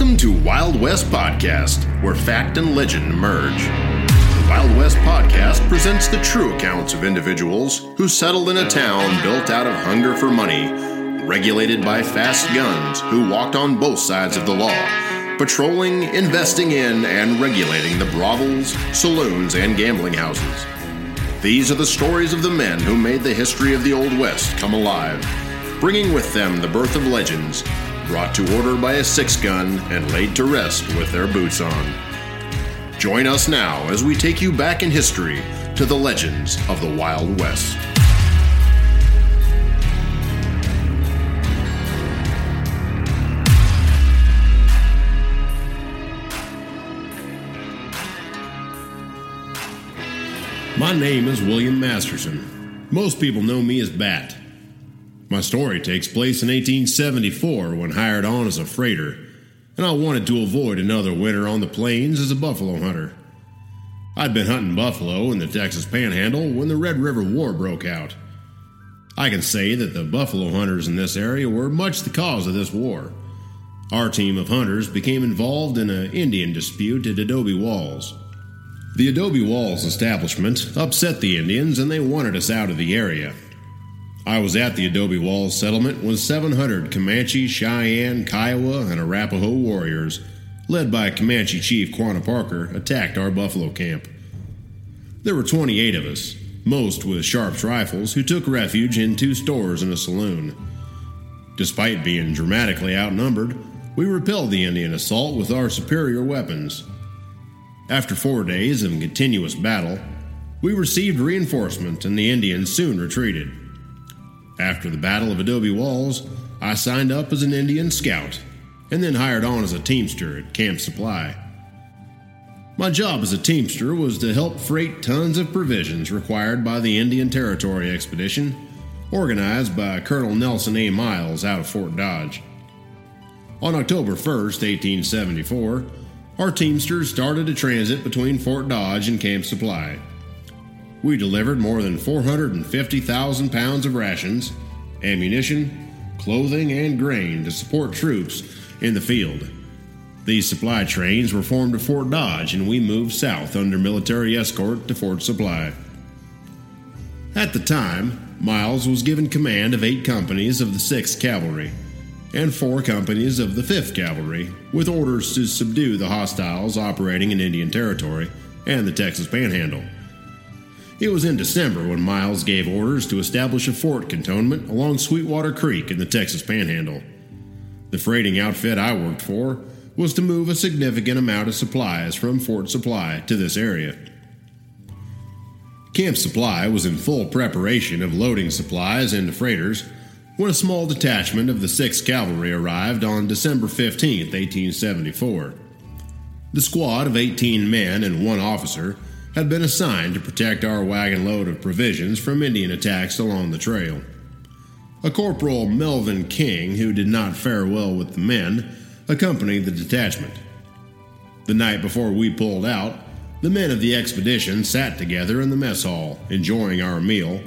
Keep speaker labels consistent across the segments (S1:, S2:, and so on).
S1: Welcome to Wild West Podcast, where fact and legend merge. The Wild West Podcast presents the true accounts of individuals who settled in a town built out of hunger for money, regulated by fast guns who walked on both sides of the law, patrolling, investing in, and regulating the brothels, saloons, and gambling houses. These are the stories of the men who made the history of the Old West come alive, bringing with them the birth of legends brought to order by a six gun and laid to rest with their boots on. Join us now as we take you back in history to the legends of the Wild West. My name is William Masterson. Most people know me as Bat. My story takes place in 1874 when hired on as a freighter, and I wanted to avoid another winter on the plains as a buffalo hunter. I'd been hunting buffalo in the Texas Panhandle when the Red River War broke out. I can say that the buffalo hunters in this area were much the cause of this war. Our team of hunters became involved in an Indian dispute at Adobe Walls. The Adobe Walls establishment upset the Indians and they wanted us out of the area. I was at the Adobe Walls settlement when 700 Comanche, Cheyenne, Kiowa, and Arapaho warriors, led by Comanche Chief Quanah Parker, attacked our buffalo camp. There were 28 of us, most with Sharps rifles, who took refuge in two stores and a saloon. Despite being dramatically outnumbered, we repelled the Indian assault with our superior weapons. After four days of continuous battle, we received reinforcement and the Indians soon retreated. After the Battle of Adobe Walls, I signed up as an Indian scout and then hired on as a teamster at Camp Supply. My job as a teamster was to help freight tons of provisions required by the Indian Territory expedition, organized by Colonel Nelson A. Miles out of Fort Dodge. On October 1st, 1874, our Teamsters started a transit between Fort Dodge and Camp Supply. We delivered more than 450,000 pounds of rations, ammunition, clothing, and grain to support troops in the field. These supply trains were formed at Fort Dodge, and we moved south under military escort to Fort Supply. At the time, Miles was given command of eight companies of the 6th Cavalry and four companies of the 5th Cavalry, with orders to subdue the hostiles operating in Indian Territory and the Texas Panhandle. It was in December when Miles gave orders to establish a fort cantonment along Sweetwater Creek in the Texas Panhandle. The freighting outfit I worked for was to move a significant amount of supplies from Fort Supply to this area. Camp Supply was in full preparation of loading supplies into freighters when a small detachment of the 6th Cavalry arrived on December 15, 1874. The squad of 18 men and one officer had been assigned to protect our wagon load of provisions from Indian attacks along the trail. A Corporal Melvin King, who did not fare well with the men, accompanied the detachment. The night before we pulled out, the men of the expedition sat together in the mess hall, enjoying our meal,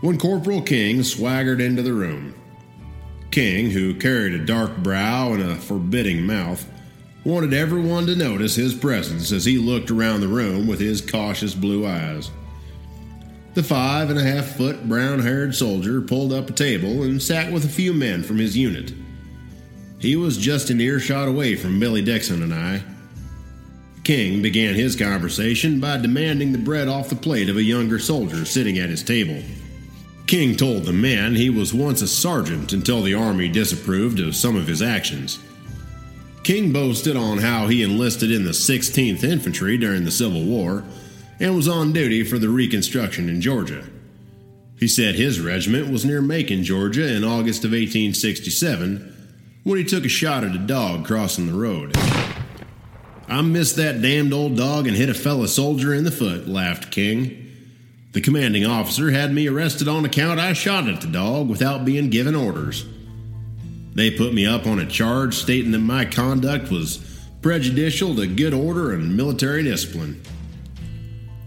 S1: when Corporal King swaggered into the room. King, who carried a dark brow and a forbidding mouth, wanted everyone to notice his presence as he looked around the room with his cautious blue eyes. The five and a half foot brown haired soldier pulled up a table and sat with a few men from his unit. He was just an earshot away from Billy Dixon and I. King began his conversation by demanding the bread off the plate of a younger soldier sitting at his table. King told the men he was once a sergeant until the Army disapproved of some of his actions. King boasted on how he enlisted in the 16th Infantry during the Civil War and was on duty for the Reconstruction in Georgia. He said his regiment was near Macon, Georgia in August of 1867 when he took a shot at a dog crossing the road. I missed that damned old dog and hit a fellow soldier in the foot, laughed King. The commanding officer had me arrested on account I shot at the dog without being given orders. They put me up on a charge stating that my conduct was prejudicial to good order and military discipline.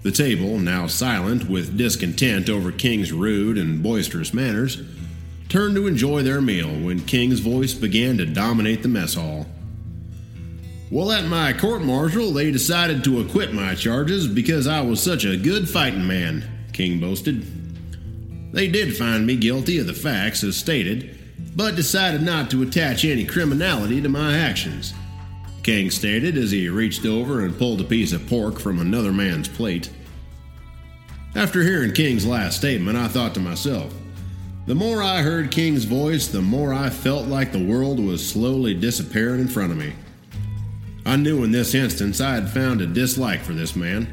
S1: The table, now silent with discontent over King's rude and boisterous manners, turned to enjoy their meal when King's voice began to dominate the mess hall. Well, at my court martial, they decided to acquit my charges because I was such a good fighting man, King boasted. They did find me guilty of the facts as stated, but decided not to attach any criminality to my actions. King stated as he reached over and pulled a piece of pork from another man's plate. After hearing King's last statement, I thought to myself, the more I heard King's voice, the more I felt like the world was slowly disappearing in front of me. I knew in this instance I had found a dislike for this man.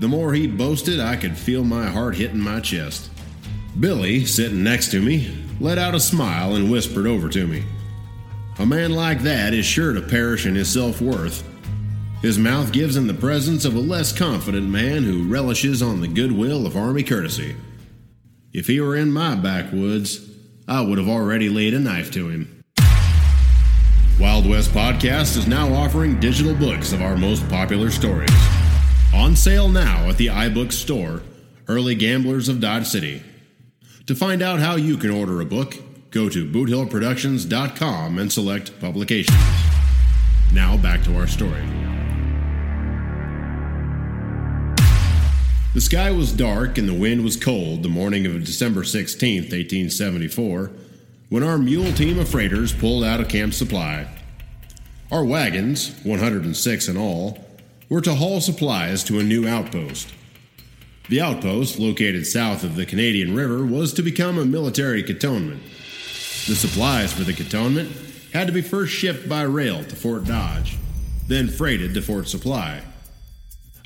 S1: The more he boasted, I could feel my heart hitting my chest. Billy, sitting next to me, let out a smile and whispered over to me. A man like that is sure to perish in his self worth. His mouth gives him the presence of a less confident man who relishes on the goodwill of army courtesy. If he were in my backwoods, I would have already laid a knife to him. Wild West Podcast is now offering digital books of our most popular stories. On sale now at the iBooks store, Early Gamblers of Dodge City. To find out how you can order a book, go to boothillproductions.com and select publications. Now back to our story. The sky was dark and the wind was cold the morning of December 16, 1874 when our mule team of freighters pulled out of Camp Supply. Our wagons, 106 in all, were to haul supplies to a new outpost. The outpost, located south of the Canadian River, was to become a military cantonment. The supplies for the cantonment had to be first shipped by rail to Fort Dodge, then freighted to Fort Supply.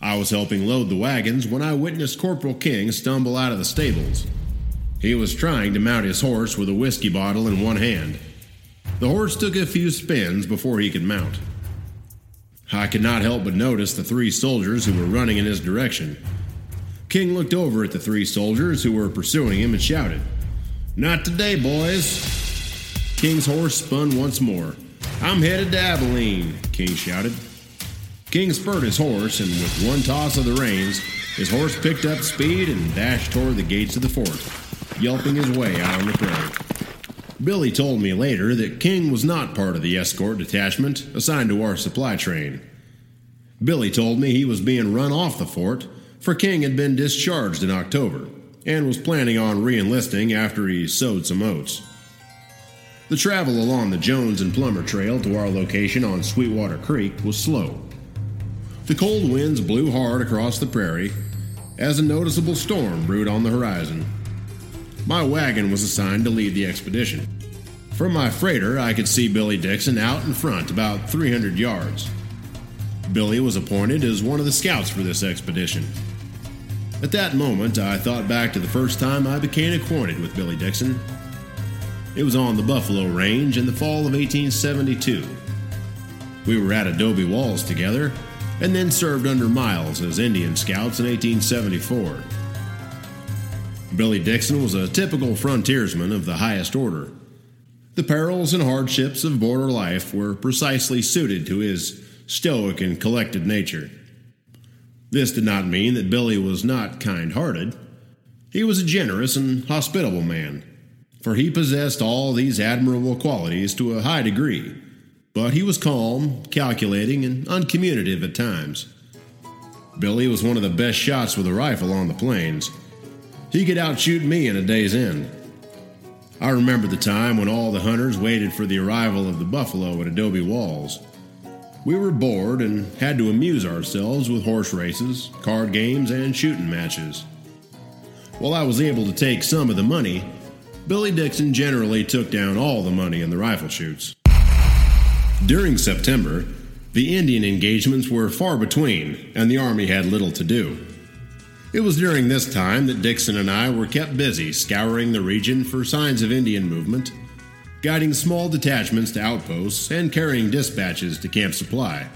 S1: I was helping load the wagons when I witnessed Corporal King stumble out of the stables. He was trying to mount his horse with a whiskey bottle in one hand. The horse took a few spins before he could mount. I could not help but notice the three soldiers who were running in his direction. King looked over at the three soldiers who were pursuing him and shouted, Not today, boys! King's horse spun once more. I'm headed to Abilene, King shouted. King spurred his horse, and with one toss of the reins, his horse picked up speed and dashed toward the gates of the fort yelping his way out on the prairie. Billy told me later that King was not part of the escort detachment assigned to our supply train. Billy told me he was being run off the fort, for King had been discharged in October and was planning on re enlisting after he sowed some oats. The travel along the Jones and Plummer Trail to our location on Sweetwater Creek was slow. The cold winds blew hard across the prairie as a noticeable storm brewed on the horizon my wagon was assigned to lead the expedition. From my freighter, I could see Billy Dixon out in front about 300 yards. Billy was appointed as one of the scouts for this expedition. At that moment, I thought back to the first time I became acquainted with Billy Dixon. It was on the Buffalo Range in the fall of 1872. We were at Adobe Walls together and then served under Miles as Indian scouts in 1874. Billy Dixon was a typical frontiersman of the highest order. The perils and hardships of border life were precisely suited to his stoic and collected nature. This did not mean that Billy was not kind hearted. He was a generous and hospitable man, for he possessed all these admirable qualities to a high degree, but he was calm, calculating, and uncommunicative at times. Billy was one of the best shots with a rifle on the plains he could outshoot me in a day's end. I remember the time when all the hunters waited for the arrival of the buffalo at Adobe Walls. We were bored and had to amuse ourselves with horse races, card games, and shooting matches. While I was able to take some of the money, Billy Dixon generally took down all the money in the rifle shoots. During September, the Indian engagements were far between, and the Army had little to do. It was during this time that Dixon and I were kept busy scouring the region for signs of Indian movement, guiding small detachments to outposts, and carrying dispatches to Camp Supply.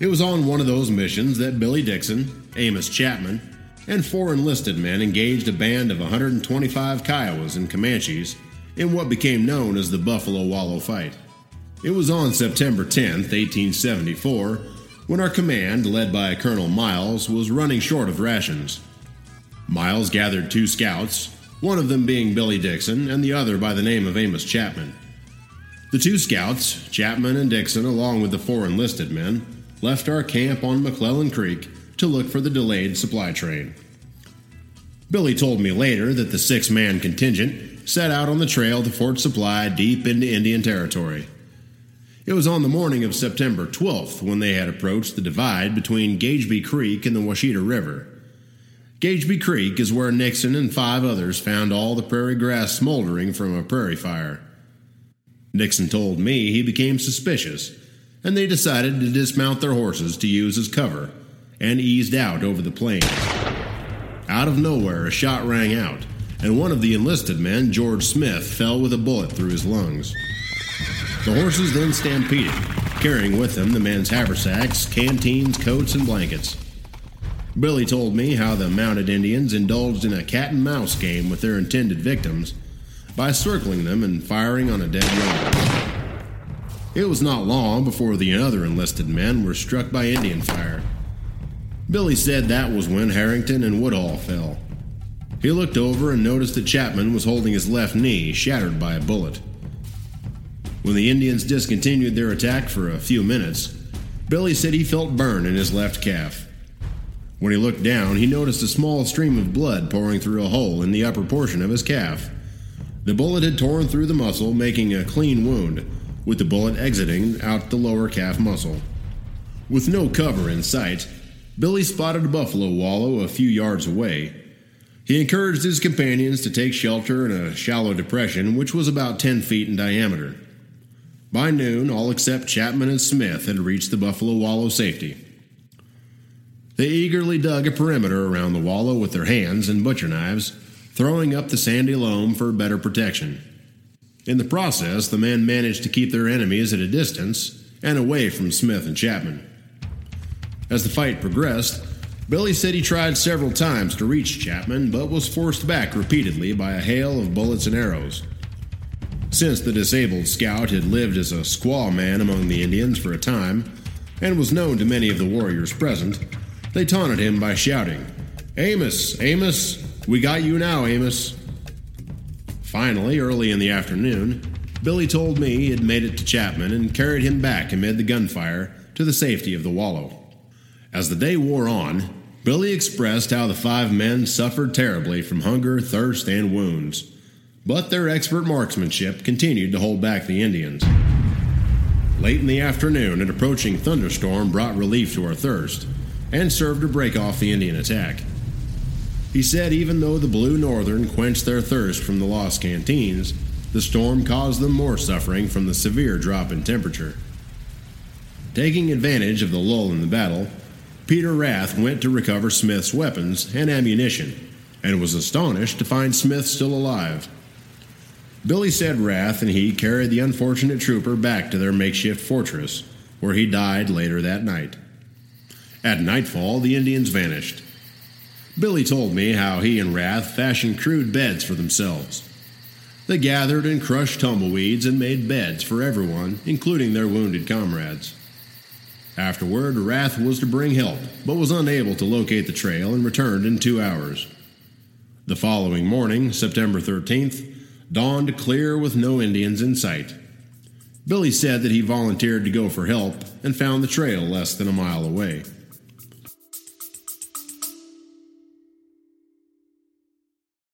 S1: It was on one of those missions that Billy Dixon, Amos Chapman, and four enlisted men engaged a band of 125 Kiowas and Comanches in what became known as the Buffalo Wallow Fight. It was on September 10, 1874, when our command, led by Colonel Miles, was running short of rations. Miles gathered two scouts, one of them being Billy Dixon and the other by the name of Amos Chapman. The two scouts, Chapman and Dixon, along with the four enlisted men, left our camp on McClellan Creek to look for the delayed supply train. Billy told me later that the six man contingent set out on the trail to Fort Supply deep into Indian Territory. It was on the morning of September 12th when they had approached the divide between Gageby Creek and the Washita River. Gageby Creek is where Dixon and five others found all the prairie grass smoldering from a prairie fire. Dixon told me he became suspicious, and they decided to dismount their horses to use as cover and eased out over the plain. Out of nowhere, a shot rang out, and one of the enlisted men, George Smith, fell with a bullet through his lungs. The horses then stampeded, carrying with them the men's haversacks, canteens, coats, and blankets. Billy told me how the mounted Indians indulged in a cat and mouse game with their intended victims by circling them and firing on a dead road. It was not long before the other enlisted men were struck by Indian fire. Billy said that was when Harrington and Woodall fell. He looked over and noticed that Chapman was holding his left knee, shattered by a bullet. When the Indians discontinued their attack for a few minutes, Billy said he felt burn in his left calf. When he looked down, he noticed a small stream of blood pouring through a hole in the upper portion of his calf. The bullet had torn through the muscle, making a clean wound, with the bullet exiting out the lower calf muscle. With no cover in sight, Billy spotted a buffalo wallow a few yards away. He encouraged his companions to take shelter in a shallow depression which was about 10 feet in diameter. By noon, all except Chapman and Smith had reached the buffalo wallow safety. They eagerly dug a perimeter around the wallow with their hands and butcher knives, throwing up the sandy loam for better protection. In the process, the men managed to keep their enemies at a distance and away from Smith and Chapman. As the fight progressed, Billy said he tried several times to reach Chapman, but was forced back repeatedly by a hail of bullets and arrows. Since the disabled scout had lived as a squaw man among the Indians for a time, and was known to many of the warriors present, they taunted him by shouting, Amos, Amos, we got you now, Amos. Finally, early in the afternoon, Billy told me he had made it to Chapman and carried him back amid the gunfire to the safety of the wallow. As the day wore on, Billy expressed how the five men suffered terribly from hunger, thirst, and wounds, but their expert marksmanship continued to hold back the Indians. Late in the afternoon, an approaching thunderstorm brought relief to our thirst and served to break off the Indian attack. He said even though the Blue Northern quenched their thirst from the lost canteens, the storm caused them more suffering from the severe drop in temperature. Taking advantage of the lull in the battle, Peter Rath went to recover Smith's weapons and ammunition, and was astonished to find Smith still alive. Billy said Rath and he carried the unfortunate trooper back to their makeshift fortress, where he died later that night. At nightfall, the Indians vanished. Billy told me how he and Rath fashioned crude beds for themselves. They gathered and crushed tumbleweeds and made beds for everyone, including their wounded comrades. Afterward, Rath was to bring help, but was unable to locate the trail and returned in two hours. The following morning, September 13th, dawned clear with no Indians in sight. Billy said that he volunteered to go for help and found the trail less than a mile away.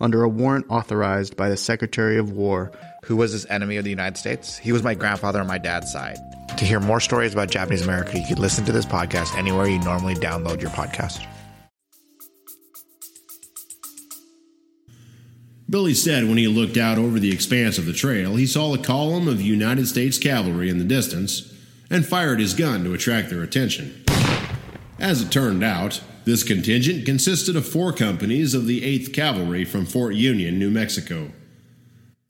S2: under a warrant authorized by the Secretary of War.
S3: Who was this enemy of the United States? He was my grandfather on my dad's side. To hear more stories about Japanese America, you can listen to this podcast anywhere you normally download your podcast.
S1: Billy said when he looked out over the expanse of the trail, he saw a column of United States cavalry in the distance and fired his gun to attract their attention. As it turned out, this contingent consisted of four companies of the 8th Cavalry from Fort Union, New Mexico.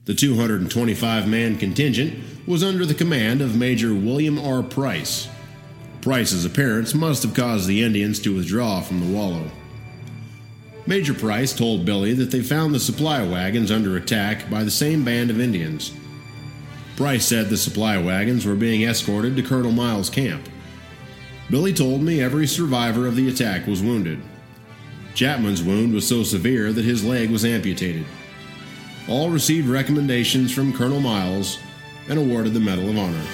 S1: The 225 man contingent was under the command of Major William R. Price, Price's appearance must have caused the Indians to withdraw from the wallow. Major Price told Billy that they found the supply wagons under attack by the same band of Indians. Price said the supply wagons were being escorted to Colonel Miles' camp. Billy told me every survivor of the attack was wounded. Chapman's wound was so severe that his leg was amputated. All received recommendations from Colonel Miles and awarded the Medal of Honor.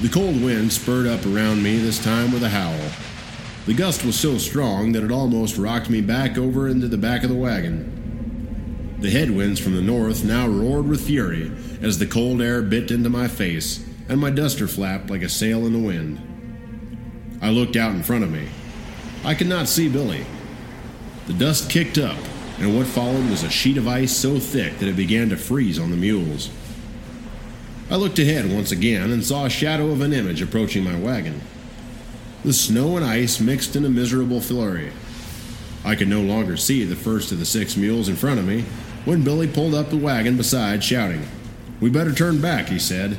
S1: The cold wind spurred up around me this time with a howl. The gust was so strong that it almost rocked me back over into the back of the wagon. The headwinds from the north now roared with fury as the cold air bit into my face and my duster flapped like a sail in the wind. I looked out in front of me. I could not see Billy. The dust kicked up, and what followed was a sheet of ice so thick that it began to freeze on the mules. I looked ahead once again and saw a shadow of an image approaching my wagon. The snow and ice mixed in a miserable flurry. I could no longer see the first of the six mules in front of me when Billy pulled up the wagon beside, shouting, We better turn back, he said.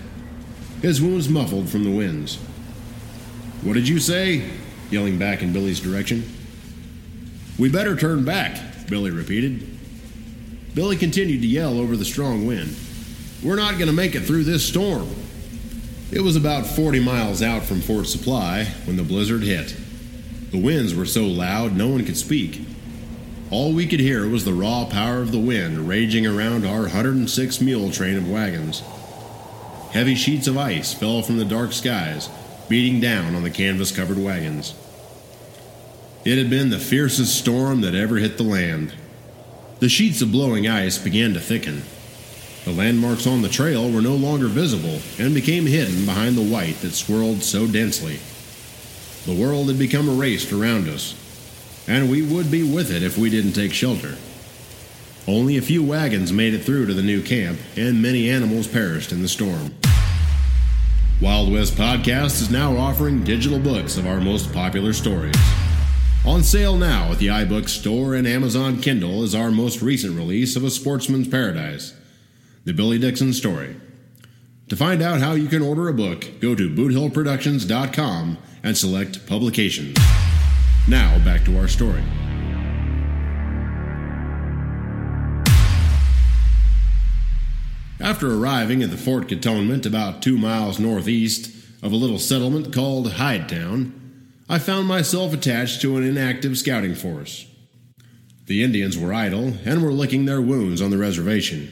S1: His wounds muffled from the winds. What did you say? yelling back in Billy's direction. We better turn back, Billy repeated. Billy continued to yell over the strong wind. We're not going to make it through this storm. It was about 40 miles out from Fort Supply when the blizzard hit. The winds were so loud no one could speak. All we could hear was the raw power of the wind raging around our 106 mule train of wagons. Heavy sheets of ice fell from the dark skies, beating down on the canvas covered wagons. It had been the fiercest storm that ever hit the land. The sheets of blowing ice began to thicken. The landmarks on the trail were no longer visible and became hidden behind the white that swirled so densely. The world had become erased around us, and we would be with it if we didn't take shelter. Only a few wagons made it through to the new camp, and many animals perished in the storm. Wild West Podcast is now offering digital books of our most popular stories. On sale now at the iBook store and Amazon Kindle is our most recent release of A Sportsman's Paradise the Billy Dixon story. To find out how you can order a book, go to boothillproductions.com and select Publications. Now, back to our story. After arriving at the Fort Cantonment about two miles northeast of a little settlement called Hidetown, I found myself attached to an inactive scouting force. The Indians were idle and were licking their wounds on the reservation.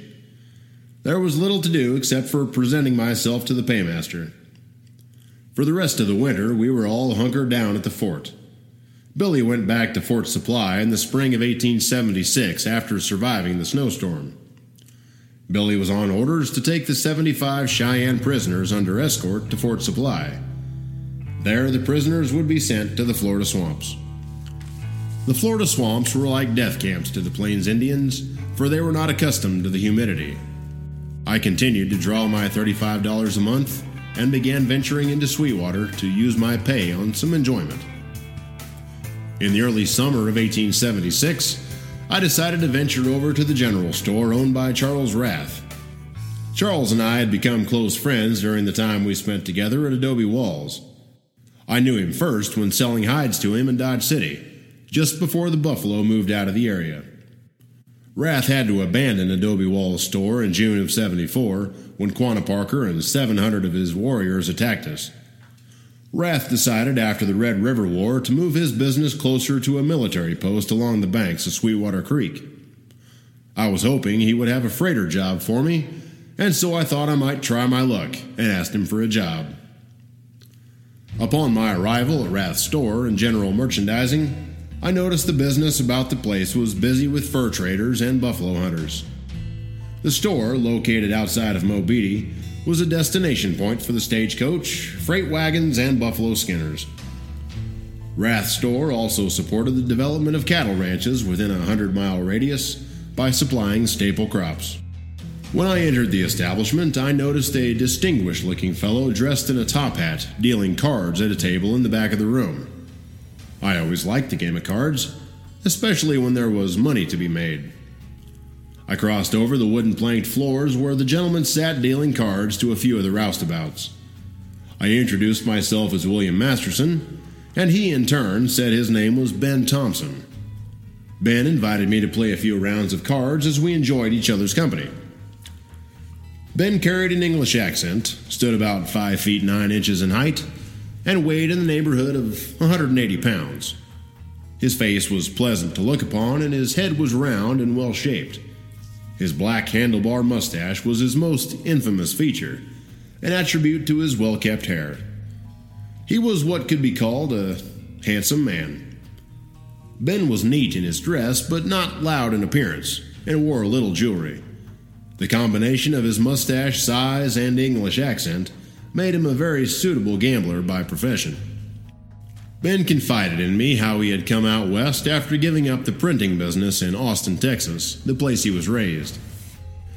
S1: There was little to do except for presenting myself to the paymaster. For the rest of the winter, we were all hunkered down at the fort. Billy went back to Fort Supply in the spring of 1876 after surviving the snowstorm. Billy was on orders to take the 75 Cheyenne prisoners under escort to Fort Supply. There, the prisoners would be sent to the Florida swamps. The Florida swamps were like death camps to the Plains Indians, for they were not accustomed to the humidity. I continued to draw my $35 a month and began venturing into Sweetwater to use my pay on some enjoyment. In the early summer of 1876, I decided to venture over to the general store owned by Charles Rath. Charles and I had become close friends during the time we spent together at Adobe Walls. I knew him first when selling hides to him in Dodge City, just before the buffalo moved out of the area. Rath had to abandon Adobe Wall's store in June of 74 when Quanah Parker and 700 of his warriors attacked us. Rath decided after the Red River War to move his business closer to a military post along the banks of Sweetwater Creek. I was hoping he would have a freighter job for me, and so I thought I might try my luck and asked him for a job. Upon my arrival at Rath's store and general merchandising, I noticed the business about the place was busy with fur traders and buffalo hunters. The store, located outside of Mobeetie, was a destination point for the stagecoach, freight wagons, and buffalo skinners. Rath's store also supported the development of cattle ranches within a 100 mile radius by supplying staple crops. When I entered the establishment, I noticed a distinguished looking fellow dressed in a top hat dealing cards at a table in the back of the room. I always liked the game of cards, especially when there was money to be made. I crossed over the wooden planked floors where the gentlemen sat dealing cards to a few of the roustabouts. I introduced myself as William Masterson, and he in turn said his name was Ben Thompson. Ben invited me to play a few rounds of cards as we enjoyed each other's company. Ben carried an English accent, stood about 5 feet 9 inches in height, and weighed in the neighborhood of 180 pounds. His face was pleasant to look upon, and his head was round and well shaped. His black handlebar mustache was his most infamous feature, an attribute to his well kept hair. He was what could be called a handsome man. Ben was neat in his dress, but not loud in appearance, and wore little jewelry. The combination of his mustache size and English accent made him a very suitable gambler by profession. Ben confided in me how he had come out west after giving up the printing business in Austin, Texas, the place he was raised.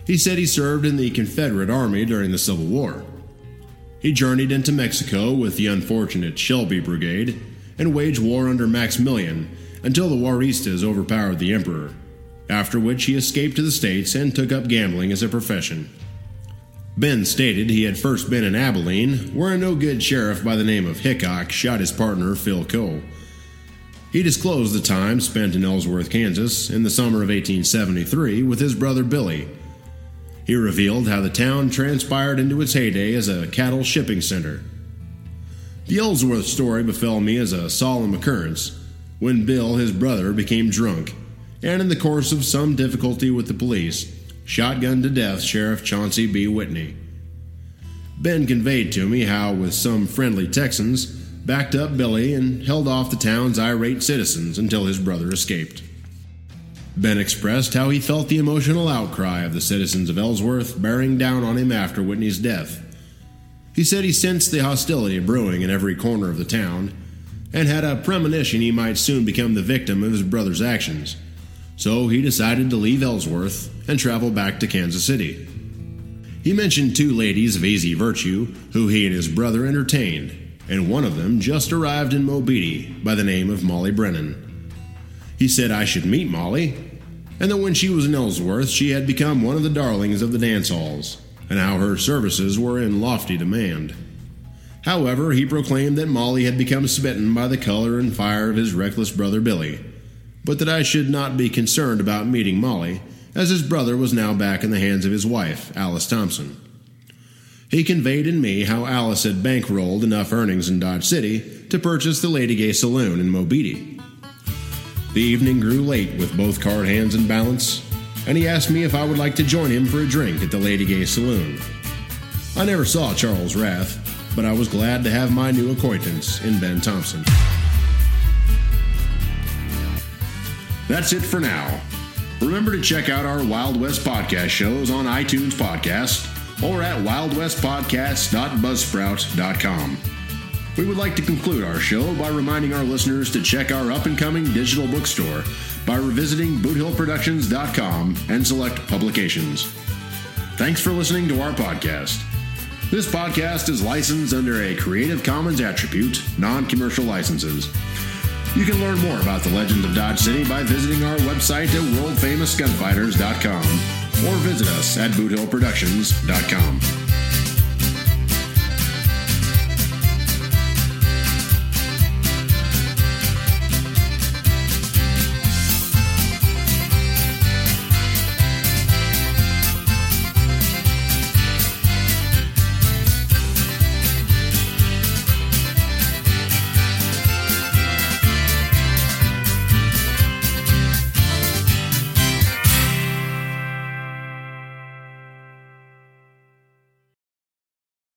S1: He said he served in the Confederate Army during the Civil War. He journeyed into Mexico with the unfortunate Shelby Brigade and waged war under Maximilian until the Juaristas overpowered the Emperor, after which he escaped to the States and took up gambling as a profession. Ben stated he had first been in Abilene, where a no good sheriff by the name of Hickok shot his partner, Phil Coe. He disclosed the time spent in Ellsworth, Kansas, in the summer of 1873 with his brother Billy. He revealed how the town transpired into its heyday as a cattle shipping center. The Ellsworth story befell me as a solemn occurrence when Bill, his brother, became drunk, and in the course of some difficulty with the police, shotgunned to death Sheriff Chauncey B. Whitney. Ben conveyed to me how, with some friendly Texans, backed up Billy and held off the town's irate citizens until his brother escaped. Ben expressed how he felt the emotional outcry of the citizens of Ellsworth bearing down on him after Whitney's death. He said he sensed the hostility brewing in every corner of the town and had a premonition he might soon become the victim of his brother's actions. So he decided to leave Ellsworth and travel back to Kansas City. He mentioned two ladies of easy virtue who he and his brother entertained, and one of them just arrived in Mobeetie by the name of Molly Brennan. He said I should meet Molly, and that when she was in Ellsworth, she had become one of the darlings of the dance halls, and how her services were in lofty demand. However, he proclaimed that Molly had become smitten by the color and fire of his reckless brother Billy, but that I should not be concerned about meeting Molly, as his brother was now back in the hands of his wife, Alice Thompson. He conveyed in me how Alice had bankrolled enough earnings in Dodge City to purchase the Lady Gay Saloon in Mobeetie. The evening grew late with both card hands in balance, and he asked me if I would like to join him for a drink at the Lady Gay Saloon. I never saw Charles Rath, but I was glad to have my new acquaintance in Ben Thompson. That's it for now. Remember to check out our Wild West podcast shows on iTunes Podcast or at wildwestpodcast.buzzsprout.com. We would like to conclude our show by reminding our listeners to check our up and coming digital bookstore by revisiting boothillproductions.com and select publications. Thanks for listening to our podcast. This podcast is licensed under a Creative Commons Attribute, non commercial licenses. You can learn more about the legend of Dodge City by visiting our website at worldfamousgunfighters.com or visit us at boothillproductions.com.